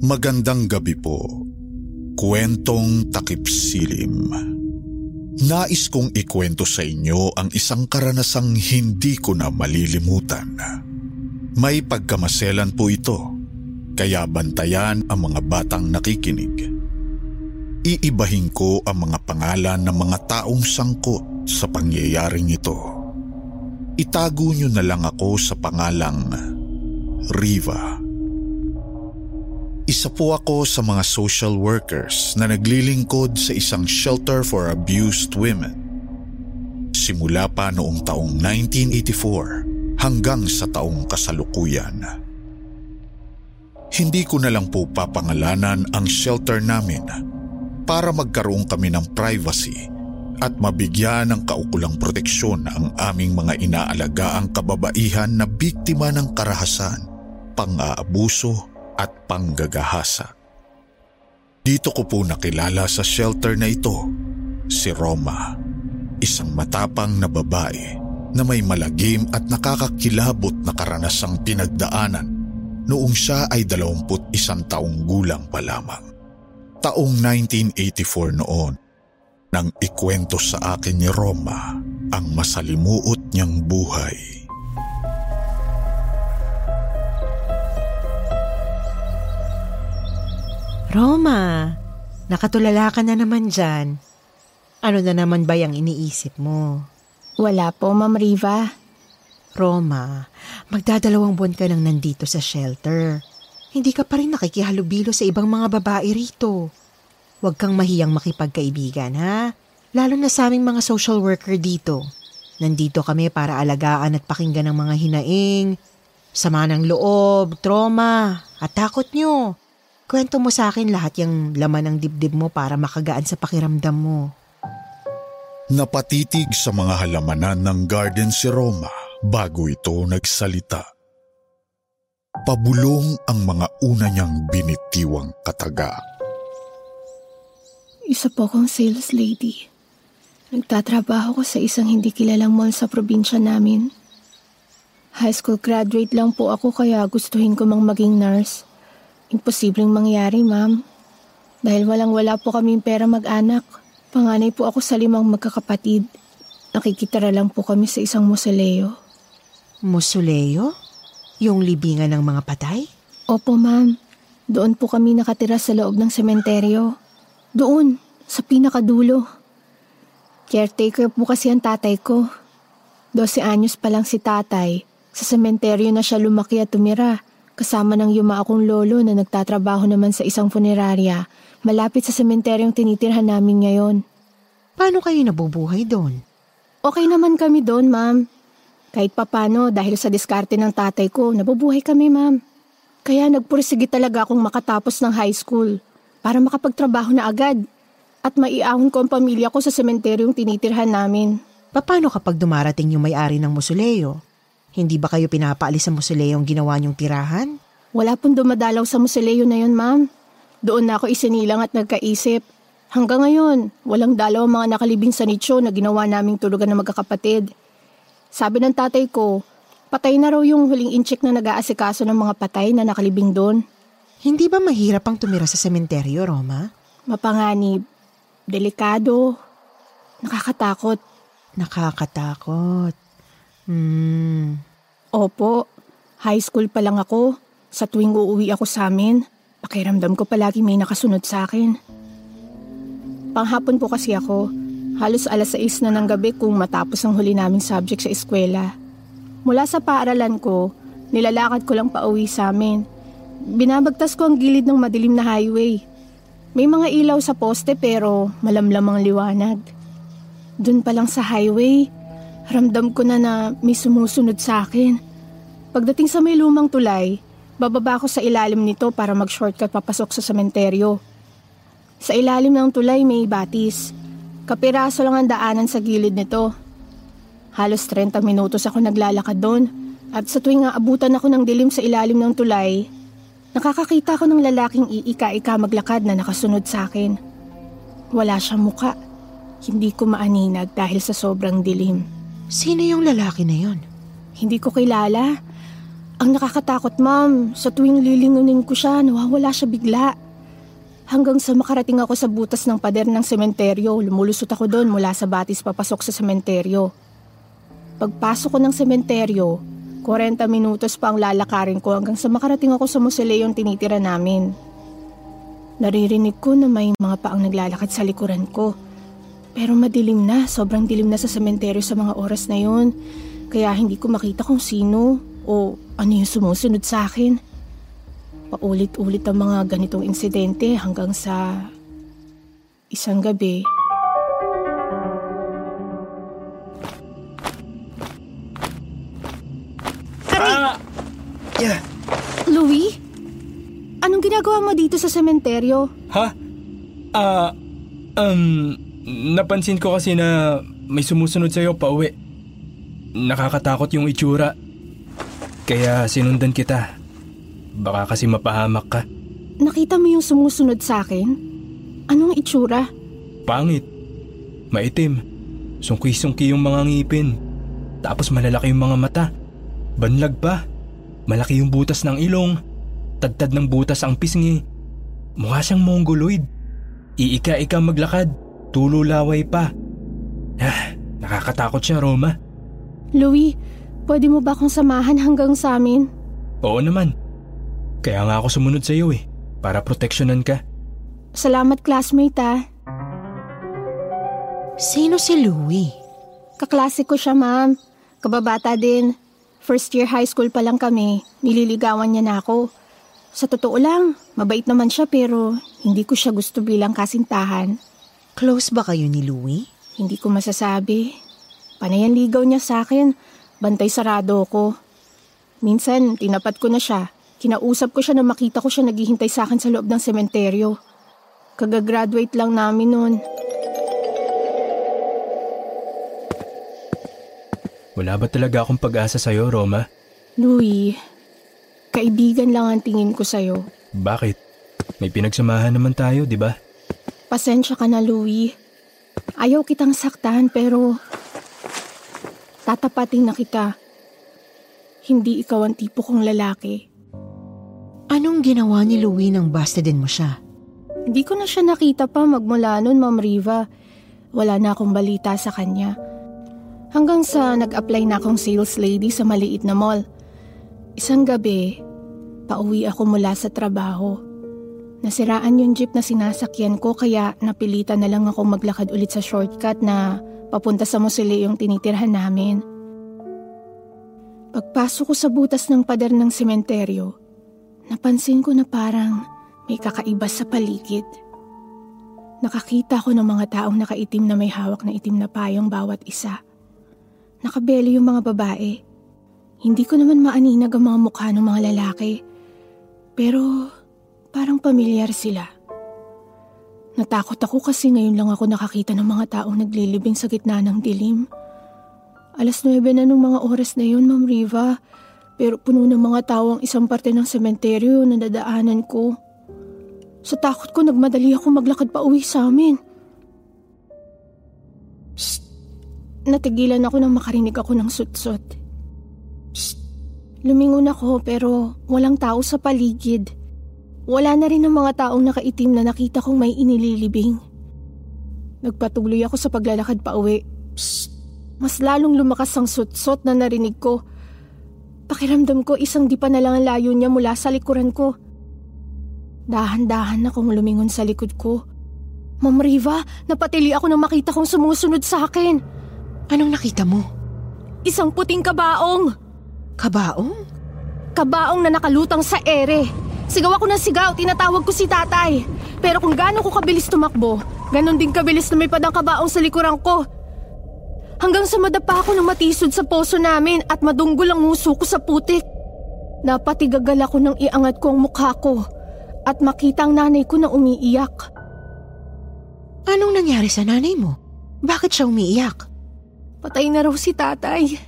Magandang gabi po. Kwentong takip silim. Nais kong ikwento sa inyo ang isang karanasang hindi ko na malilimutan. May pagkamaselan po ito, kaya bantayan ang mga batang nakikinig. Iibahin ko ang mga pangalan ng mga taong sangkot sa pangyayaring ito. Itago niyo na lang ako sa pangalang Riva. Isa po ako sa mga social workers na naglilingkod sa isang shelter for abused women. Simula pa noong taong 1984 hanggang sa taong kasalukuyan. Hindi ko na lang po papangalanan ang shelter namin para magkaroon kami ng privacy at mabigyan ng kaukulang proteksyon ang aming mga inaalagaang kababaihan na biktima ng karahasan, pang-aabuso at panggagahasa. Dito ko po nakilala sa shelter na ito si Roma, isang matapang na babae na may malagim at nakakakilabot na karanasang pinagdaanan noong siya ay 21 taong gulang pa lamang. Taong 1984 noon nang ikwento sa akin ni Roma ang masalimuot niyang buhay. Roma, nakatulala ka na naman dyan. Ano na naman ba yung iniisip mo? Wala po, Ma'am Riva. Roma, magdadalawang buwan ka nang nandito sa shelter. Hindi ka pa rin nakikihalubilo sa ibang mga babae rito. Huwag kang mahiyang makipagkaibigan, ha? Lalo na sa aming mga social worker dito. Nandito kami para alagaan at pakinggan ng mga hinaing, sama ng loob, trauma, at takot nyo. Kwento mo sa akin lahat yung laman ng dibdib mo para makagaan sa pakiramdam mo. Napatitig sa mga halamanan ng garden si Roma bago ito nagsalita. Pabulong ang mga una niyang binitiwang kataga. Isa po akong sales lady. Nagtatrabaho ko sa isang hindi kilalang mall sa probinsya namin. High school graduate lang po ako kaya gustuhin ko mang maging nurse. Imposibleng mangyari, ma'am. Dahil walang-wala po kaming pera mag-anak. Panganay po ako sa limang magkakapatid. Nakikitara lang po kami sa isang musoleo. Musoleo? Yung libingan ng mga patay? Opo, ma'am. Doon po kami nakatira sa loob ng sementeryo. Doon, sa pinakadulo. Caretaker po kasi ang tatay ko. 12 anyos pa lang si tatay. Sa sementeryo na siya lumaki at tumira kasama ng yuma akong lolo na nagtatrabaho naman sa isang funerarya malapit sa sementeryong tinitirhan namin ngayon. Paano kayo nabubuhay doon? Okay naman kami doon, ma'am. Kahit papano dahil sa diskarte ng tatay ko, nabubuhay kami, ma'am. Kaya nagpursige talaga akong makatapos ng high school para makapagtrabaho na agad at maiahon ko ang pamilya ko sa sementeryong tinitirhan namin. Paano kapag dumarating yung may-ari ng musuleo? Hindi ba kayo pinapaalis sa musuleyong ginawa niyong tirahan? Wala pong dumadalaw sa musuleyo na yun, ma'am. Doon na ako isinilang at nagkaisip. Hanggang ngayon, walang dalaw ang mga nakalibing sa nicho na ginawa naming tulugan ng magkakapatid. Sabi ng tatay ko, patay na raw yung huling incheck na nag-aasikaso ng mga patay na nakalibing doon. Hindi ba mahirap ang tumira sa sementeryo, Roma? Mapanganib, delikado, nakakatakot. Nakakatakot. Hmm. Opo, high school pa lang ako. Sa tuwing uuwi ako sa amin, pakiramdam ko palagi may nakasunod sa akin. Panghapon po kasi ako. Halos alas 6 na ng gabi kung matapos ang huli naming subject sa eskwela. Mula sa paaralan ko, nilalakad ko lang pauwi sa amin. Binabagtas ko ang gilid ng madilim na highway. May mga ilaw sa poste pero malamlam ang liwanag. Doon pa lang sa highway, Ramdam ko na na may sumusunod sa akin. Pagdating sa may lumang tulay, bababa ako sa ilalim nito para mag-shortcut papasok sa sementeryo. Sa ilalim ng tulay may batis. Kapiraso lang ang daanan sa gilid nito. Halos 30 minutos ako naglalakad doon at sa tuwing aabutan ako ng dilim sa ilalim ng tulay, nakakakita ako ng lalaking iika-ika maglakad na nakasunod sa akin. Wala siyang muka. Hindi ko maaninag dahil sa sobrang dilim. Sino yung lalaki na yon? Hindi ko kilala. Ang nakakatakot ma'am, sa tuwing lilingunin ko siya, nawawala siya bigla. Hanggang sa makarating ako sa butas ng pader ng sementeryo, lumulusot ako doon mula sa batis papasok sa sementeryo. Pagpasok ko ng sementeryo, 40 minutos pa ang lalakarin ko hanggang sa makarating ako sa museleyong tinitira namin. Naririnig ko na may mga paang naglalakad sa likuran ko. Pero madilim na, sobrang dilim na sa sementeryo sa mga oras na yun. Kaya hindi ko makita kung sino o ano yung sumusunod sa akin. Paulit-ulit ang mga ganitong insidente hanggang sa isang gabi. Yeah. Louis? Anong ginagawa mo dito sa sementeryo? Ha? Ah, um, napansin ko kasi na may sumusunod sa'yo pa uwi. Nakakatakot yung itsura. Kaya sinundan kita. Baka kasi mapahamak ka. Nakita mo yung sumusunod sa akin? Anong itsura? Pangit. Maitim. Sungki-sungki yung mga ngipin. Tapos malalaki yung mga mata. Banlag pa. Malaki yung butas ng ilong. Tagtad ng butas ang pisngi. Mukha siyang mongoloid. Iika-ika maglakad. Tulo laway pa. Ah, nakakatakot siya, Roma. Louis, pwede mo ba akong samahan hanggang sa amin? Oo naman. Kaya nga ako sumunod sa iyo eh. Para proteksyonan ka. Salamat classmate ah. Sino si Louie? Kaklase ko siya ma'am. Kababata din. First year high school pa lang kami. Nililigawan niya na ako. Sa totoo lang, mabait naman siya pero hindi ko siya gusto bilang kasintahan. Close ba kayo ni Louie? Hindi ko masasabi. Panayan ligaw niya sa akin. Bantay sarado ko. Minsan, tinapat ko na siya. Kinausap ko siya na makita ko siya naghihintay sa akin sa loob ng sementeryo. Kagagraduate lang namin noon. Wala ba talaga akong pag-asa sa'yo, Roma? Louie, kaibigan lang ang tingin ko sa'yo. Bakit? May pinagsamahan naman tayo, di ba? Pasensya ka na, Louie. Ayaw kitang saktan pero tatapating na kita. Hindi ikaw ang tipo kong lalaki. Anong ginawa ni Louie nang basta din mo siya? Hindi ko na siya nakita pa magmula nun, Ma'am Riva. Wala na akong balita sa kanya. Hanggang sa nag-apply na akong sales lady sa maliit na mall. Isang gabi, pauwi ako mula sa trabaho. Nasiraan yung jeep na sinasakyan ko kaya napilitan na lang ako maglakad ulit sa shortcut na papunta sa musili yung tinitirhan namin. Pagpasok ko sa butas ng pader ng sementeryo, napansin ko na parang may kakaiba sa paligid. Nakakita ko ng mga taong nakaitim na may hawak na itim na payong bawat isa. Nakabelo yung mga babae. Hindi ko naman maaninag ang mga mukha ng mga lalaki. Pero parang pamilyar sila. Natakot ako kasi ngayon lang ako nakakita ng mga taong naglilibing sa gitna ng dilim. Alas 9 na nung mga oras na yun, Ma'am Riva. Pero puno ng mga tao ang isang parte ng sementeryo na dadaanan ko. Sa takot ko, nagmadali ako maglakad pa uwi sa amin. Psst! Natigilan ako nang makarinig ako ng sutsot. Psst! Lumingon ako pero walang tao sa paligid. Wala na rin ang mga taong nakaitim na nakita kong may inililibing. Nagpatuloy ako sa paglalakad pa uwi. Psst! Mas lalong lumakas ang sutsot na narinig ko. Pakiramdam ko isang di pa na lang ang layo niya mula sa likuran ko. Dahan-dahan akong lumingon sa likod ko. Ma'am Riva, napatili ako nang makita kong sumusunod sa akin. Anong nakita mo? Isang puting kabaong. Kabaong? Kabaong na nakalutang sa ere. Sigaw ako ng sigaw, tinatawag ko si tatay. Pero kung gaano ko kabilis tumakbo, ganon din kabilis na may padang kabaong sa likuran ko. Hanggang sa madapa ako ng matisod sa poso namin at madunggol ang uso ko sa putik. Napatigagal ako nang iangat ko ang mukha ko at makita ang nanay ko na umiiyak. Anong nangyari sa nanay mo? Bakit siya umiiyak? Patay na raw si tatay.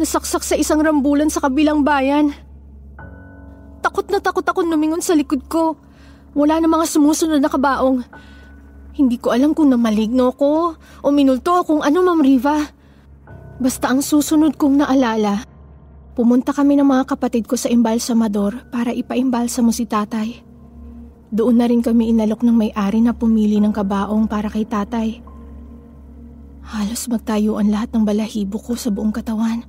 Nasaksak sa isang rambulan sa kabilang bayan. Takot na takot ako lumingon sa likod ko. Wala na mga sumusunod na kabaong. Hindi ko alam kung namaligno ko o minulto kung ano, Ma'am Riva. Basta ang susunod kong naalala, pumunta kami ng mga kapatid ko sa imbalsamador para ipaimbalsa mo si tatay. Doon na rin kami inalok ng may-ari na pumili ng kabaong para kay tatay. Halos magtayuan lahat ng balahibo ko sa buong katawan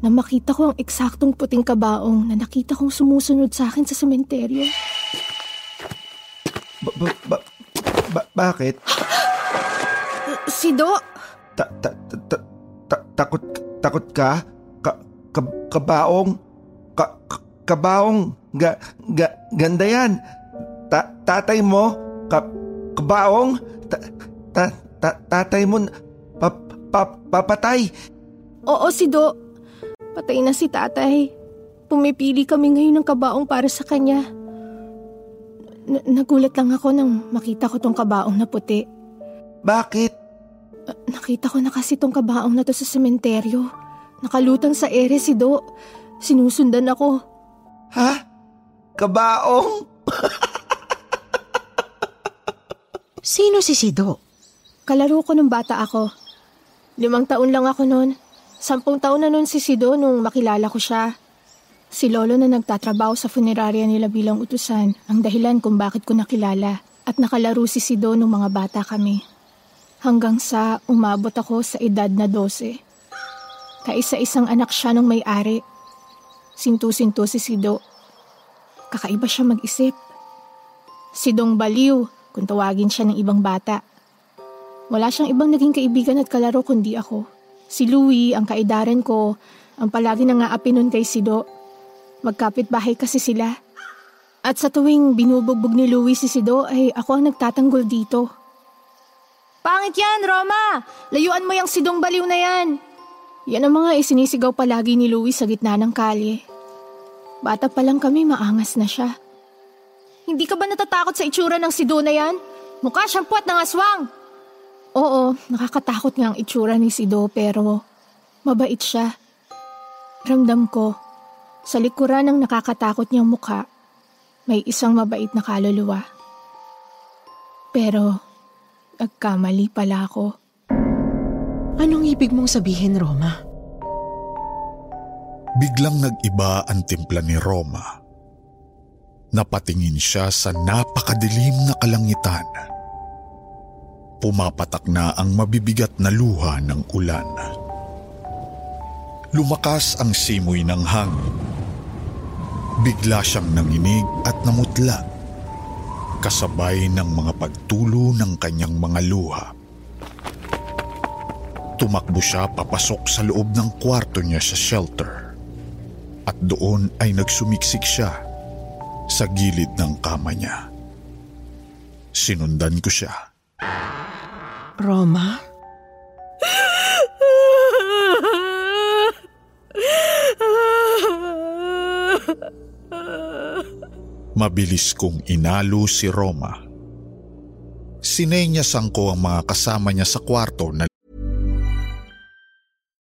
na makita ko ang eksaktong puting kabaong na nakita kong sumusunod sa akin sa sementeryo. Ba- ba- ba- ba- bakit? Si Do, Ta- ta- ta- ta- ta- takot takot ka? Ka- ka- kabaong? Ka- ka- kabaong? Ga- ga- ganda yan. Ta- tatay mo? Ka- kabaong? Ta- ta- ta- tatay mo? Pa- pa- papatay? oo si Do. Patay na si tatay. Pumipili kami ngayon ng kabaong para sa kanya. N- nagulat lang ako nang makita ko tong kabaong na puti. Bakit? Uh, nakita ko na kasi tong kabaong na to sa sementeryo. Nakalutang sa ere si Do. Sinusundan ako. Ha? Kabaong? Sino si Sido? Kalaro ko nung bata ako. Limang taon lang ako noon. Sampung taon na noon si Sido nung makilala ko siya. Si Lolo na nagtatrabaho sa funeraria nila bilang utusan ang dahilan kung bakit ko nakilala at nakalaro si Sido nung mga bata kami. Hanggang sa umabot ako sa edad na 12. Kaisa-isang anak siya ng may-ari. Sintu-sintu si Sido. Kakaiba siya mag-isip. Sidong baliw kung tawagin siya ng ibang bata. Wala siyang ibang naging kaibigan at kalaro kundi ako. Si Louie, ang kaidaran ko, ang palagi nangaapi nun kay Sido. Magkapit bahay kasi sila. At sa tuwing binubugbog ni Louie si Sido ay ako ang nagtatanggol dito. Pangit yan, Roma! Layuan mo yung Sidong baliw na yan! Yan ang mga isinisigaw palagi ni Louie sa gitna ng kalye. Bata pa lang kami, maangas na siya. Hindi ka ba natatakot sa itsura ng Sido na yan? Mukha siyang puwat ng aswang! Oo, nakakatakot nga ang itsura ni Sido pero mabait siya. Ramdam ko, sa likuran ng nakakatakot niyang mukha, may isang mabait na kaluluwa. Pero, nagkamali pala ako. Anong ibig mong sabihin, Roma? Biglang nag-iba ang timpla ni Roma. Napatingin siya sa napakadilim na kalangitan. Pumapatak na ang mabibigat na luha ng ulan. Lumakas ang simoy ng hangin. Bigla siyang nanginig at namutla. Kasabay ng mga pagtulo ng kanyang mga luha. Tumakbo siya papasok sa loob ng kwarto niya sa shelter. At doon ay nagsumiksik siya sa gilid ng kama niya. Sinundan ko siya. Roma? Mabilis kong inalo si Roma. Sinenyasan ko ang mga kasama niya sa kwarto na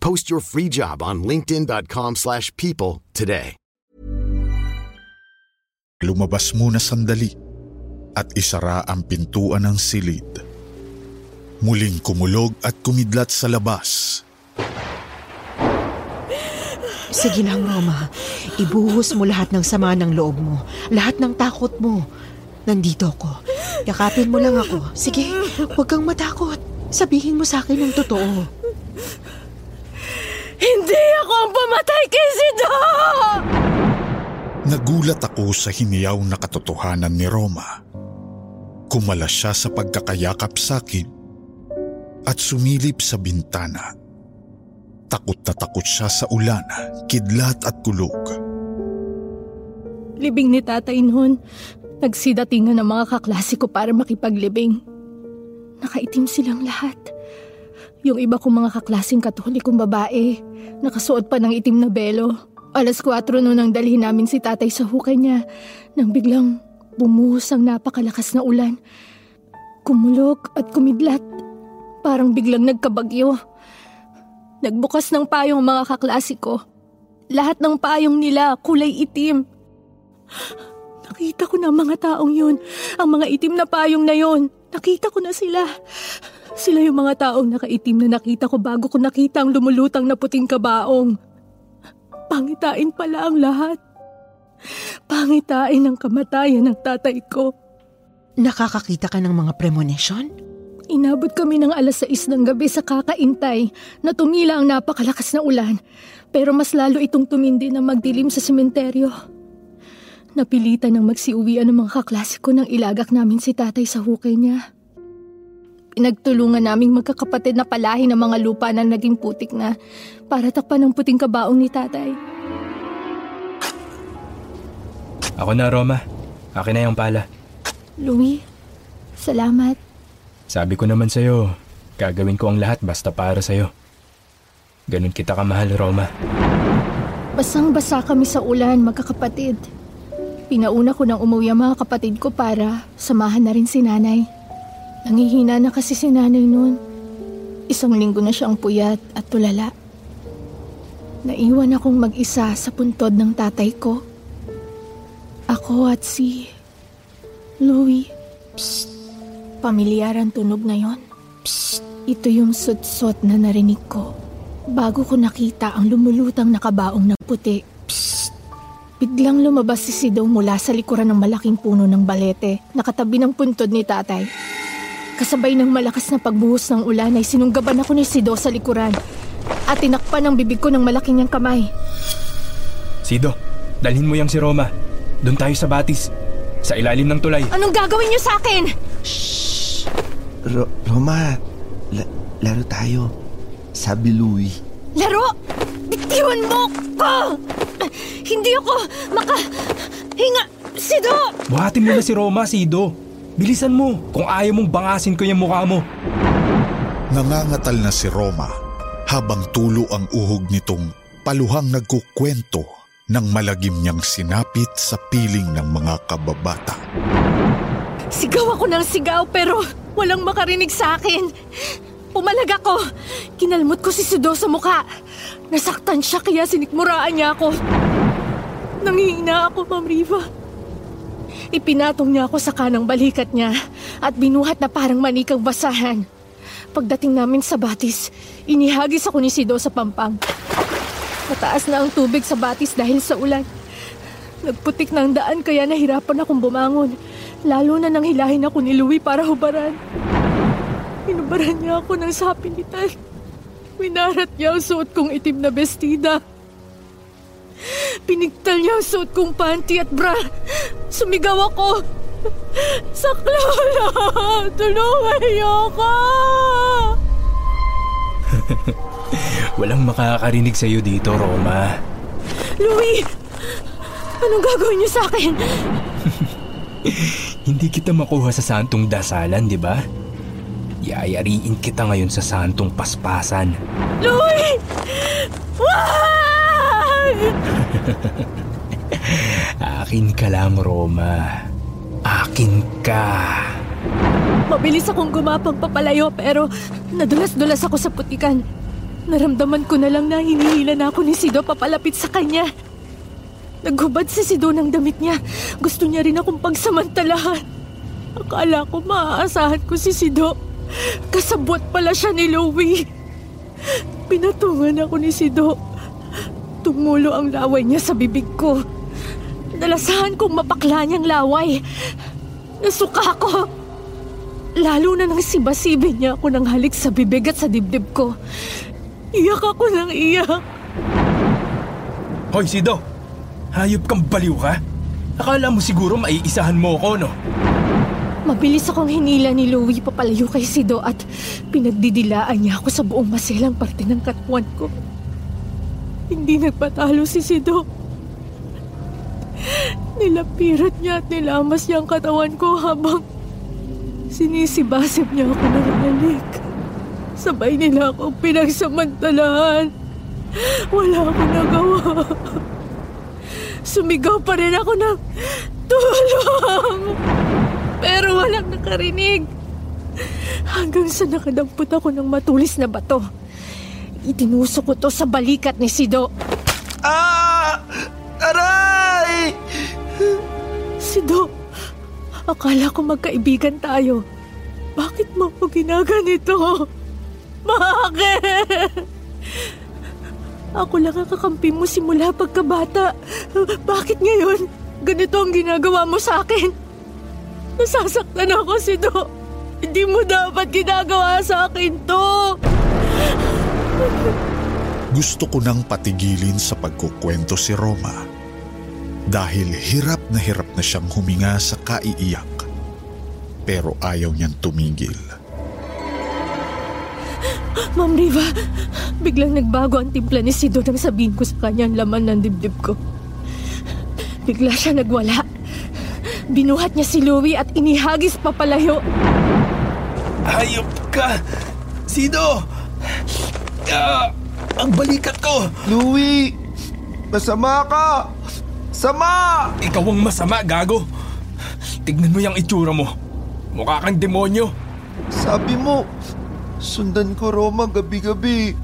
Post your free job on linkedin.com/people slash people today. Lumabas muna sandali at isara ang pintuan ng silid. Muling kumulog at kumidlat sa labas. Sige lang, Roma. Ibuhos mo lahat ng sama ng loob mo. Lahat ng takot mo. Nandito ako. Yakapin mo lang ako. Sige, huwag kang matakot. Sabihin mo sa akin ang totoo. Hindi ako ang pumatay kay Sido! Nagulat ako sa hiniyaw na katotohanan ni Roma. Kumala siya sa pagkakayakap sa akin at sumilip sa bintana. Takot na takot siya sa ulan, kidlat at kulog. Libing ni tatay noon. Nagsidatingan ng mga kaklase ko para makipaglibing. Nakaitim silang lahat. Yung iba kong mga kaklaseng katolikong babae, nakasuot pa ng itim na belo. Alas 4 noon nang dalhin namin si tatay sa hukay niya nang biglang bumuhos ang napakalakas na ulan. Kumulog at kumidlat. Parang biglang nagkabagyo. Nagbukas ng payong ang mga kaklase ko. Lahat ng payong nila kulay itim. Nakita ko na ang mga taong yun. Ang mga itim na payong na yon. Nakita ko na sila. Sila yung mga taong nakaitim na nakita ko bago ko nakita ang lumulutang na puting kabaong. Pangitain pala ang lahat. Pangitain ang kamatayan ng tatay ko. Nakakakita ka ng mga premonition? Inabot kami ng alas 6 ng gabi sa kakaintay na tumila ang napakalakas na ulan. Pero mas lalo itong tumindi na magdilim sa sementeryo. Napilitan ng magsiuwian ng mga kaklase ko nang ilagak namin si tatay sa hukay niya. Pinagtulungan naming magkakapatid na palahi ng mga lupa na naging putik na para takpan ng puting kabaong ni tatay. Ako na, Roma. Akin na yung pala. Louie, salamat. Sabi ko naman sa'yo, gagawin ko ang lahat basta para sa'yo. Ganun kita kamahal, Roma. Basang-basa kami sa ulan, magkakapatid. Pinauna ko nang umuwi ang mga kapatid ko para samahan na rin si nanay. Nangihina na kasi si nanay noon. Isang linggo na siyang puyat at tulala. Naiwan akong mag-isa sa puntod ng tatay ko. Ako at si Louie. Psst. Pamilyar ang tunog na yon. Psst. Ito yung sutsot na narinig ko. Bago ko nakita ang lumulutang nakabaong na puti. Psst. Biglang lumabas si Sido mula sa likuran ng malaking puno ng balete, nakatabi ng puntod ni tatay. Kasabay ng malakas na pagbuhos ng ulan ay sinunggaban ako ni Sido sa likuran at tinakpan ang bibig ko ng malaking niyang kamay. Sido, dalhin mo yang si Roma. Doon tayo sa batis. Sa ilalim ng tulay. Anong gagawin niyo sa akin? Ro- Roma, la- laro tayo. Sabi Louie. Laro? Bitiwan mo ko! Hindi ako maka... Hinga! Sido! Buhatin mo na si Roma, Sido. Bilisan mo kung ayaw mong bangasin ko yung mukha mo. Nangangatal na si Roma habang tulo ang uhog nitong paluhang nagkukwento ng malagim niyang sinapit sa piling ng mga kababata. Sigaw ako ng sigaw pero walang makarinig sa akin. Pumalag ako. Kinalmot ko si Sido sa mukha. Nasaktan siya kaya sinikmuraan niya ako. Nangihina ako, Ma'am Riva. Ipinatong niya ako sa kanang balikat niya at binuhat na parang manikang basahan. Pagdating namin sa batis, inihagis ako ni Sido sa pampang. Mataas na ang tubig sa batis dahil sa ulan. Nagputik ng daan kaya nahirapan akong bumangon. Lalo na nang hilahin ako ni Louie para hubaran. Hinubaran niya ako ng sapilitan. Minarat niya ang suot kong itim na bestida. Pinigtal niya ang suot kong panty at bra. Sumigaw ako. Saklolo! Tulungan niyo ako! Walang makakarinig sa'yo dito, Roma. Louie! Anong gagawin niyo sa akin? Hindi kita makuha sa santong dasalan, di ba? Yayariin kita ngayon sa santong paspasan. Louie! Wag! Akin ka lang, Roma. Akin ka. Mabilis akong gumapang papalayo pero nadulas-dulas ako sa putikan. Naramdaman ko na lang na hinihila na ako ni Sido papalapit sa kanya. Naghubad si Sido ng damit niya. Gusto niya rin akong pagsamantalahan. Akala ko maaasahan ko si Sido. Kasabot pala siya ni Louie. Pinatungan ako ni Sido. Tumulo ang laway niya sa bibig ko. Nalasahan kong mapakla niyang laway. Nasuka ako. Lalo na nang sibasibin niya ako ng halik sa bibig at sa dibdib ko. Iyak ako ng iyak. Hoy, Sido! Hayop kang baliw ka? Akala mo siguro maiisahan mo ako, no? Mabilis akong hinila ni Louie papalayo kay Sido at pinagdidilaan niya ako sa buong maselang parte ng katwan ko. Hindi nagpatalo si Sido. Nilapirat niya at nilamas niya ang katawan ko habang sinisibasip niya ako ng halik. Sabay nila akong pinagsamantalahan. Wala akong nagawa. Sumigaw pa rin ako ng tulong. Pero walang nakarinig. Hanggang sa nakadampot ako ng matulis na bato. Itinusok ko to sa balikat ni Sido. Ah! Aray! Sido, akala ko magkaibigan tayo. Bakit mo ako ginaganito? Bakit? Ako lang ang kakampi mo simula pagkabata. Bakit ngayon? Ganito ang ginagawa mo sa akin. Nasasaktan ako, Sido. Hindi mo dapat ginagawa sa akin to. Gusto ko nang patigilin sa pagkukwento si Roma dahil hirap na hirap na siyang huminga sa kaiiyak. Pero ayaw niyang tumigil. Ma'am Riva, biglang nagbago ang timpla ni Sido nang sabihin ko sa kanya ang laman ng dibdib ko. Bigla siya nagwala. Binuhat niya si Louie at inihagis papalayo. Hayop ka! Sido! Ah, ang balikat ko! Louie! Masama ka! Sama! Ikaw ang masama, gago! Tignan mo yung itsura mo. Mukha kang demonyo. Sabi mo, sundan ko Roma gabi-gabi.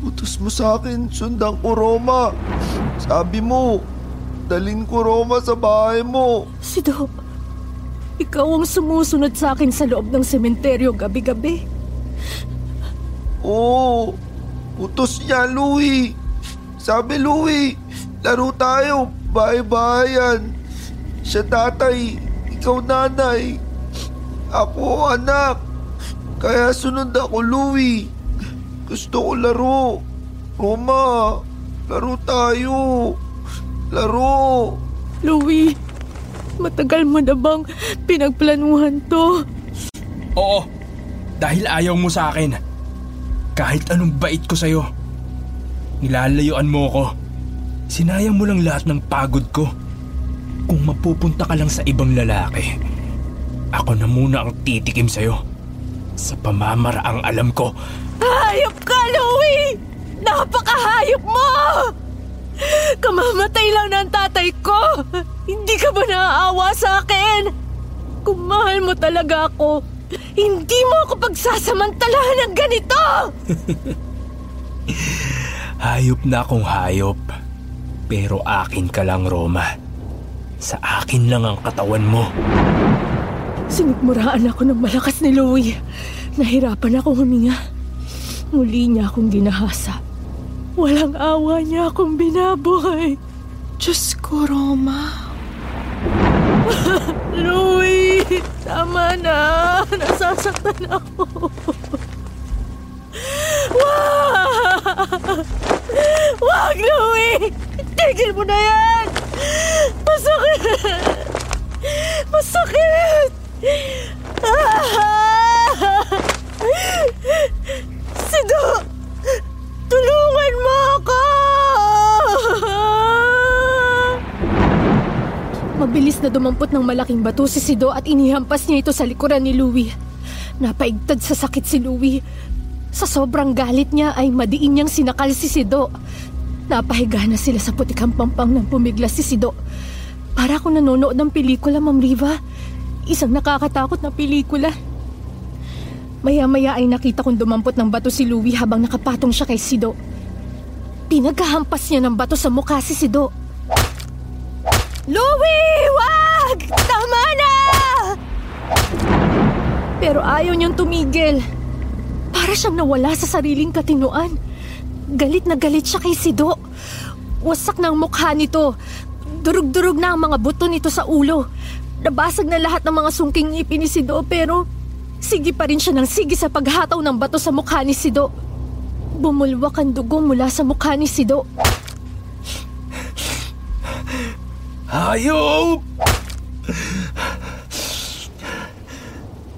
Utos mo sa akin, sundan ko Roma. Sabi mo, dalin ko Roma sa bahay mo. Sido, ikaw ang sumusunod sa akin sa loob ng sementeryo gabi-gabi. Oo, utos niya, Louie. Sabi, Louie, laro tayo, bahay-bahayan. Siya tatay, ikaw nanay. Ako anak. Kaya sunod ako, Louie. Gusto ko laro. Roma, laro tayo. Laro. Louie, matagal mo na bang pinagplanuhan to? Oo, dahil ayaw mo sa akin. Kahit anong bait ko sa'yo. Nilalayuan mo ko. Sinayang mo lang lahat ng pagod ko. Kung mapupunta ka lang sa ibang lalaki, ako na muna ang titikim sa'yo. Sa pamamaraang alam ko, Hayop ka, Louie! Napakahayop mo! Kamamatay lang ng tatay ko! Hindi ka ba naaawa sa akin? Kung mahal mo talaga ako, hindi mo ako pagsasamantalahan ng ganito! hayop na akong hayop. Pero akin ka lang, Roma. Sa akin lang ang katawan mo. Sinigmuraan ako ng malakas ni Louie. Nahirapan akong huminga. Muli niya akong ginahasa. Walang awa niya akong binabuhay. Diyos ko, Roma. Louie! Tama na! Nasasaktan ako! Wag! Wag, Louie! Tigil mo na yan! Masakit! Masakit! Ah! Sido! Tulungan! Mabilis na dumampot ng malaking bato si Sido at inihampas niya ito sa likuran ni Louie. Napaigtad sa sakit si Louie. Sa sobrang galit niya ay madiin niyang sinakal si Sido. Napahiga na sila sa putikang pampang ng pumiglas si Sido. Para akong nanonood ng pelikula, Ma'am Riva. Isang nakakatakot na pelikula. Maya-maya ay nakita kong dumampot ng bato si Louie habang nakapatong siya kay Sido. Pinagkahampas niya ng bato sa mukha si Sido. Louie! Wag! Tama na! Pero ayaw niyang tumigil. Para siyang nawala sa sariling katinuan. Galit na galit siya kay Sido. Wasak na ang mukha nito. Durug-durug na ang mga buto nito sa ulo. Nabasag na lahat ng mga sungking ngipin ni Sido pero sige pa rin siya ng sige sa paghataw ng bato sa mukha ni Sido. Bumulwak ang dugo mula sa mukha ni Sido. Hayop!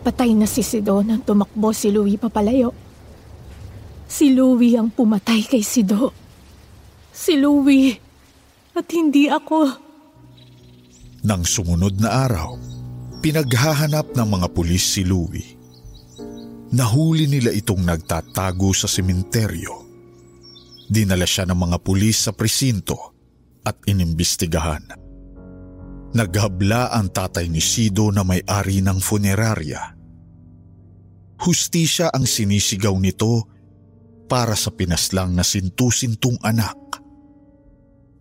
Patay na si Sido nang tumakbo si Louie papalayo. Si Louie ang pumatay kay Sido. Si Louie. At hindi ako. Nang sumunod na araw, pinaghahanap ng mga pulis si Louie. Nahuli nila itong nagtatago sa sementeryo. Dinala siya ng mga pulis sa presinto at inimbestigahan. Naghabla ang tatay ni Sido na may-ari ng funerarya. Hustisya ang sinisigaw nito para sa pinaslang na sintu-sintong anak.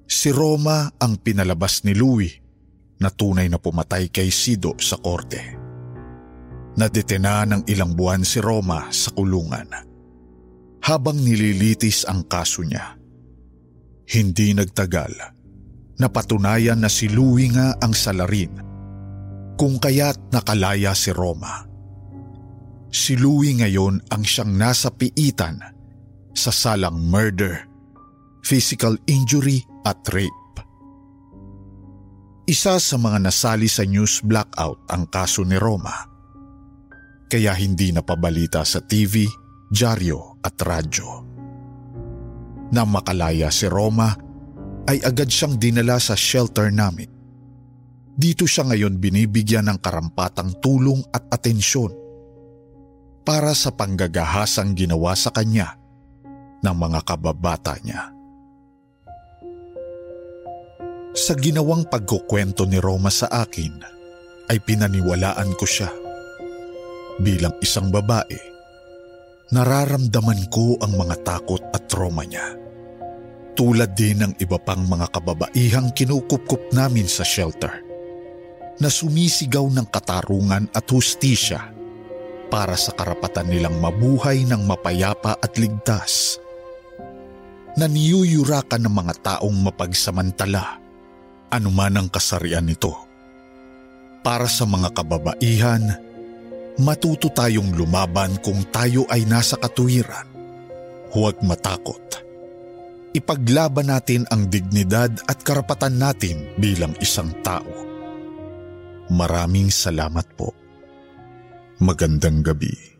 Si Roma ang pinalabas ni Louie na tunay na pumatay kay Sido sa korte. Nadetena ng ilang buwan si Roma sa kulungan. Habang nililitis ang kaso niya, hindi nagtagal napatunayan na si Louie nga ang salarin kung kaya't nakalaya si Roma. Si Louie ngayon ang siyang nasa piitan sa salang murder, physical injury at rape. Isa sa mga nasali sa news blackout ang kaso ni Roma. Kaya hindi napabalita sa TV, dyaryo at radyo. Nang makalaya si Roma, ay agad siyang dinala sa shelter namin. Dito siya ngayon binibigyan ng karampatang tulong at atensyon para sa panggagahasang ginawa sa kanya ng mga kababata niya. Sa ginawang pagkukwento ni Roma sa akin ay pinaniwalaan ko siya. Bilang isang babae, nararamdaman ko ang mga takot at trauma niya tulad din ng iba pang mga kababaihang kinukupkup namin sa shelter na sumisigaw ng katarungan at hustisya para sa karapatan nilang mabuhay ng mapayapa at ligtas. Naniyuyurakan ng mga taong mapagsamantala anuman ang kasarian nito. Para sa mga kababaihan, matuto tayong lumaban kung tayo ay nasa katuwiran. Huwag matakot ipaglaban natin ang dignidad at karapatan natin bilang isang tao. Maraming salamat po. Magandang gabi.